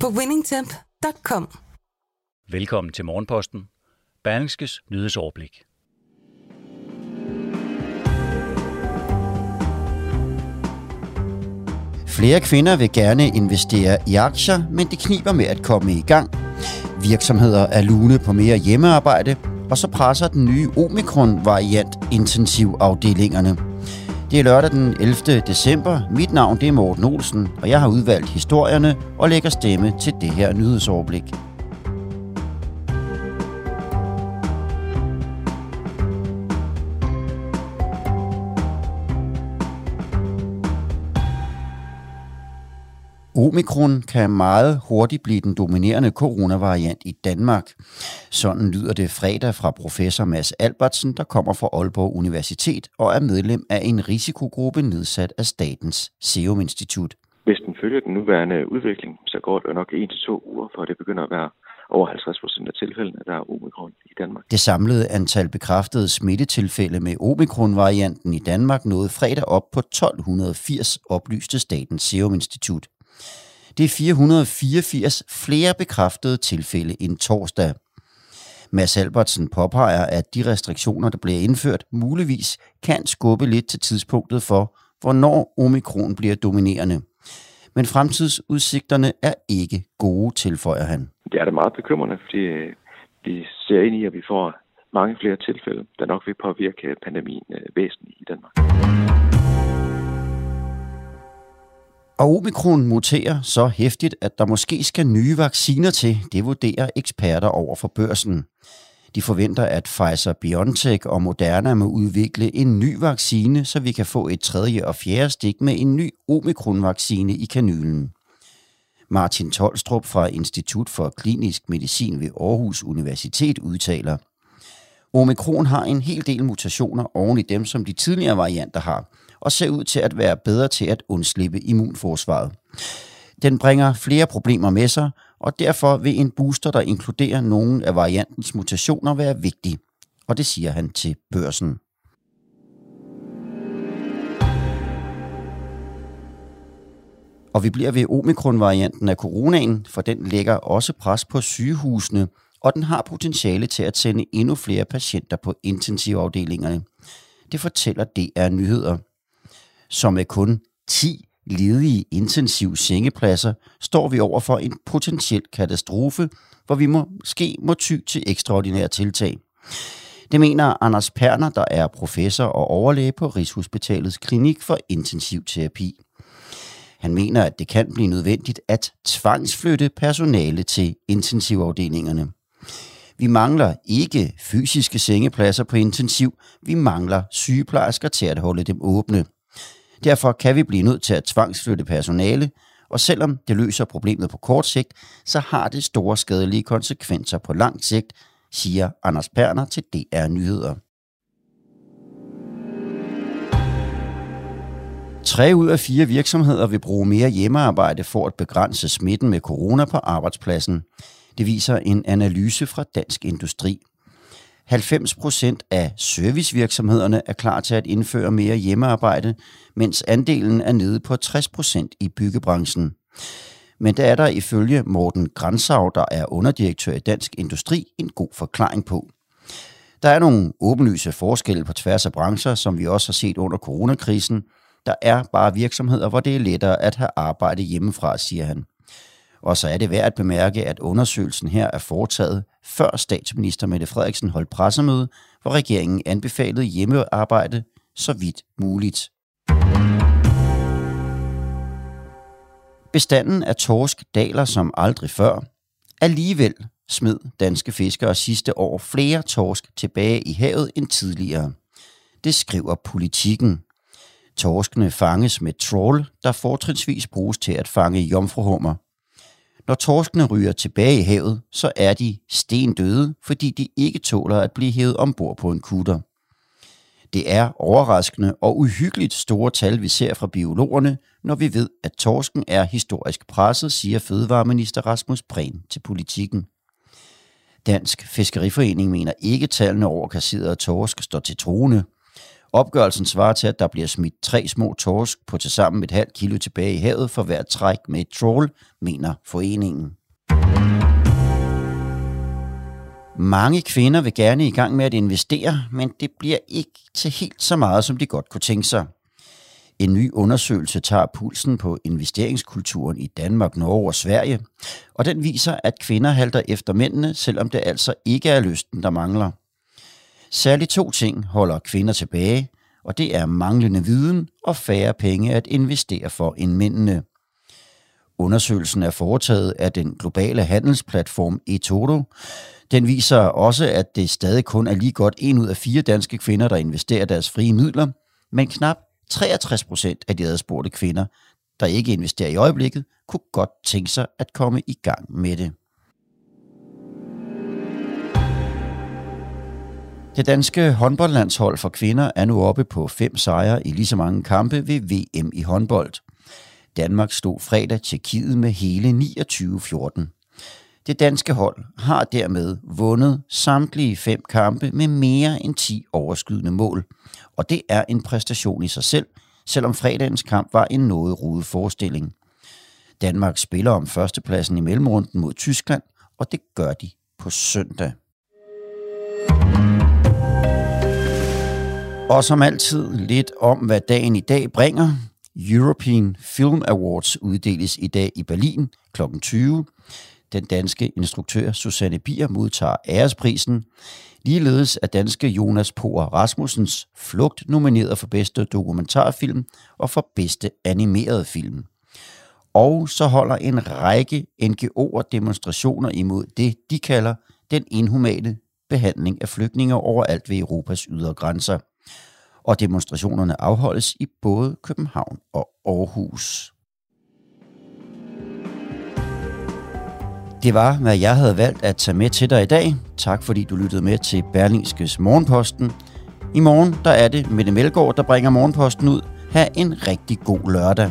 på winningtemp.com. Velkommen til Morgenposten. Berlingskes nyhedsoverblik. Flere kvinder vil gerne investere i aktier, men det kniber med at komme i gang. Virksomheder er lune på mere hjemmearbejde, og så presser den nye omikron-variant intensivafdelingerne. Det er lørdag den 11. december. Mit navn det er Morten Olsen, og jeg har udvalgt historierne og lægger stemme til det her nyhedsoverblik. Omikron kan meget hurtigt blive den dominerende coronavariant i Danmark. Sådan lyder det fredag fra professor Mads Albertsen, der kommer fra Aalborg Universitet og er medlem af en risikogruppe nedsat af Statens Serum Institut. Hvis den følger den nuværende udvikling, så går det nok 1-2 uger, for det begynder at være over 50 procent af tilfældene, der er omikron i Danmark. Det samlede antal bekræftede smittetilfælde med omikron-varianten i Danmark nåede fredag op på 1280, oplyste Statens Serum Institut. Det er 484 flere bekræftede tilfælde end torsdag. Mads Albertsen påpeger, at de restriktioner, der bliver indført, muligvis kan skubbe lidt til tidspunktet for, hvornår omikron bliver dominerende. Men fremtidsudsigterne er ikke gode, tilføjer han. Det er da meget bekymrende, fordi øh, vi ser ind i, at vi får mange flere tilfælde, der nok vil påvirke pandemien øh, væsentligt i Danmark. Og omikron muterer så hæftigt, at der måske skal nye vacciner til, det vurderer eksperter over for børsen. De forventer, at Pfizer-BioNTech og Moderna må udvikle en ny vaccine, så vi kan få et tredje og fjerde stik med en ny omikron-vaccine i kanylen. Martin Tolstrup fra Institut for Klinisk Medicin ved Aarhus Universitet udtaler, Omikron har en hel del mutationer oven i dem, som de tidligere varianter har, og ser ud til at være bedre til at undslippe immunforsvaret. Den bringer flere problemer med sig, og derfor vil en booster, der inkluderer nogle af variantens mutationer, være vigtig. Og det siger han til børsen. Og vi bliver ved omikron-varianten af coronaen, for den lægger også pres på sygehusene, og den har potentiale til at sende endnu flere patienter på intensivafdelingerne. Det fortæller DR Nyheder. Som med kun 10 ledige intensiv sengepladser, står vi over for en potentiel katastrofe, hvor vi måske må ty til ekstraordinære tiltag. Det mener Anders Perner, der er professor og overlæge på Rigshospitalets Klinik for Intensiv Terapi. Han mener, at det kan blive nødvendigt at tvangsflytte personale til intensivafdelingerne. Vi mangler ikke fysiske sengepladser på intensiv, vi mangler sygeplejersker til at holde dem åbne. Derfor kan vi blive nødt til at tvangsflytte personale, og selvom det løser problemet på kort sigt, så har det store skadelige konsekvenser på lang sigt, siger Anders Perner til DR Nyheder. Tre ud af fire virksomheder vil bruge mere hjemmearbejde for at begrænse smitten med corona på arbejdspladsen. Det viser en analyse fra Dansk Industri. 90 procent af servicevirksomhederne er klar til at indføre mere hjemmearbejde, mens andelen er nede på 60 procent i byggebranchen. Men der er der ifølge Morten Grænsau, der er underdirektør i Dansk Industri, en god forklaring på. Der er nogle åbenlyse forskelle på tværs af brancher, som vi også har set under coronakrisen. Der er bare virksomheder, hvor det er lettere at have arbejde hjemmefra, siger han. Og så er det værd at bemærke, at undersøgelsen her er foretaget før statsminister Mette Frederiksen holdt pressemøde, hvor regeringen anbefalede hjemmearbejde så vidt muligt. Bestanden af torsk daler som aldrig før. Alligevel smed danske fiskere sidste år flere torsk tilbage i havet end tidligere. Det skriver politikken. Torskene fanges med trawl, der fortrinsvis bruges til at fange jomfruhummer. Når torskene ryger tilbage i havet, så er de stendøde, fordi de ikke tåler at blive hævet ombord på en kutter. Det er overraskende og uhyggeligt store tal, vi ser fra biologerne, når vi ved, at torsken er historisk presset, siger Fødevareminister Rasmus Prehn til politikken. Dansk Fiskeriforening mener ikke, tallene over kasserede torsk står til troende. Opgørelsen svarer til, at der bliver smidt tre små torsk på tilsammen et halvt kilo tilbage i havet for hver træk med et trål, mener foreningen. Mange kvinder vil gerne i gang med at investere, men det bliver ikke til helt så meget, som de godt kunne tænke sig. En ny undersøgelse tager pulsen på investeringskulturen i Danmark, Norge og Sverige, og den viser, at kvinder halter efter mændene, selvom det altså ikke er lysten, der mangler. Særligt to ting holder kvinder tilbage, og det er manglende viden og færre penge at investere for end mændene. Undersøgelsen er foretaget af den globale handelsplatform eToro. Den viser også, at det stadig kun er lige godt en ud af fire danske kvinder, der investerer deres frie midler, men knap 63 procent af de adspurgte kvinder, der ikke investerer i øjeblikket, kunne godt tænke sig at komme i gang med det. Det danske håndboldlandshold for kvinder er nu oppe på fem sejre i lige så mange kampe ved VM i håndbold. Danmark stod fredag Tjekkiet med hele 29-14. Det danske hold har dermed vundet samtlige fem kampe med mere end 10 overskydende mål, og det er en præstation i sig selv, selvom fredagens kamp var en noget rude forestilling. Danmark spiller om førstepladsen i mellemrunden mod Tyskland, og det gør de på søndag. Og som altid lidt om, hvad dagen i dag bringer. European Film Awards uddeles i dag i Berlin kl. 20. Den danske instruktør Susanne Bier modtager æresprisen. Ligeledes er danske Jonas Poer Rasmussens Flugt nomineret for bedste dokumentarfilm og for bedste animerede film. Og så holder en række NGO'er demonstrationer imod det, de kalder den inhumane behandling af flygtninge overalt ved Europas ydre grænser og demonstrationerne afholdes i både København og Aarhus. Det var, hvad jeg havde valgt at tage med til dig i dag. Tak fordi du lyttede med til Berlingskes Morgenposten. I morgen der er det Mette Melgaard, der bringer Morgenposten ud. Ha' en rigtig god lørdag.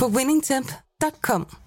på winningtemp.com.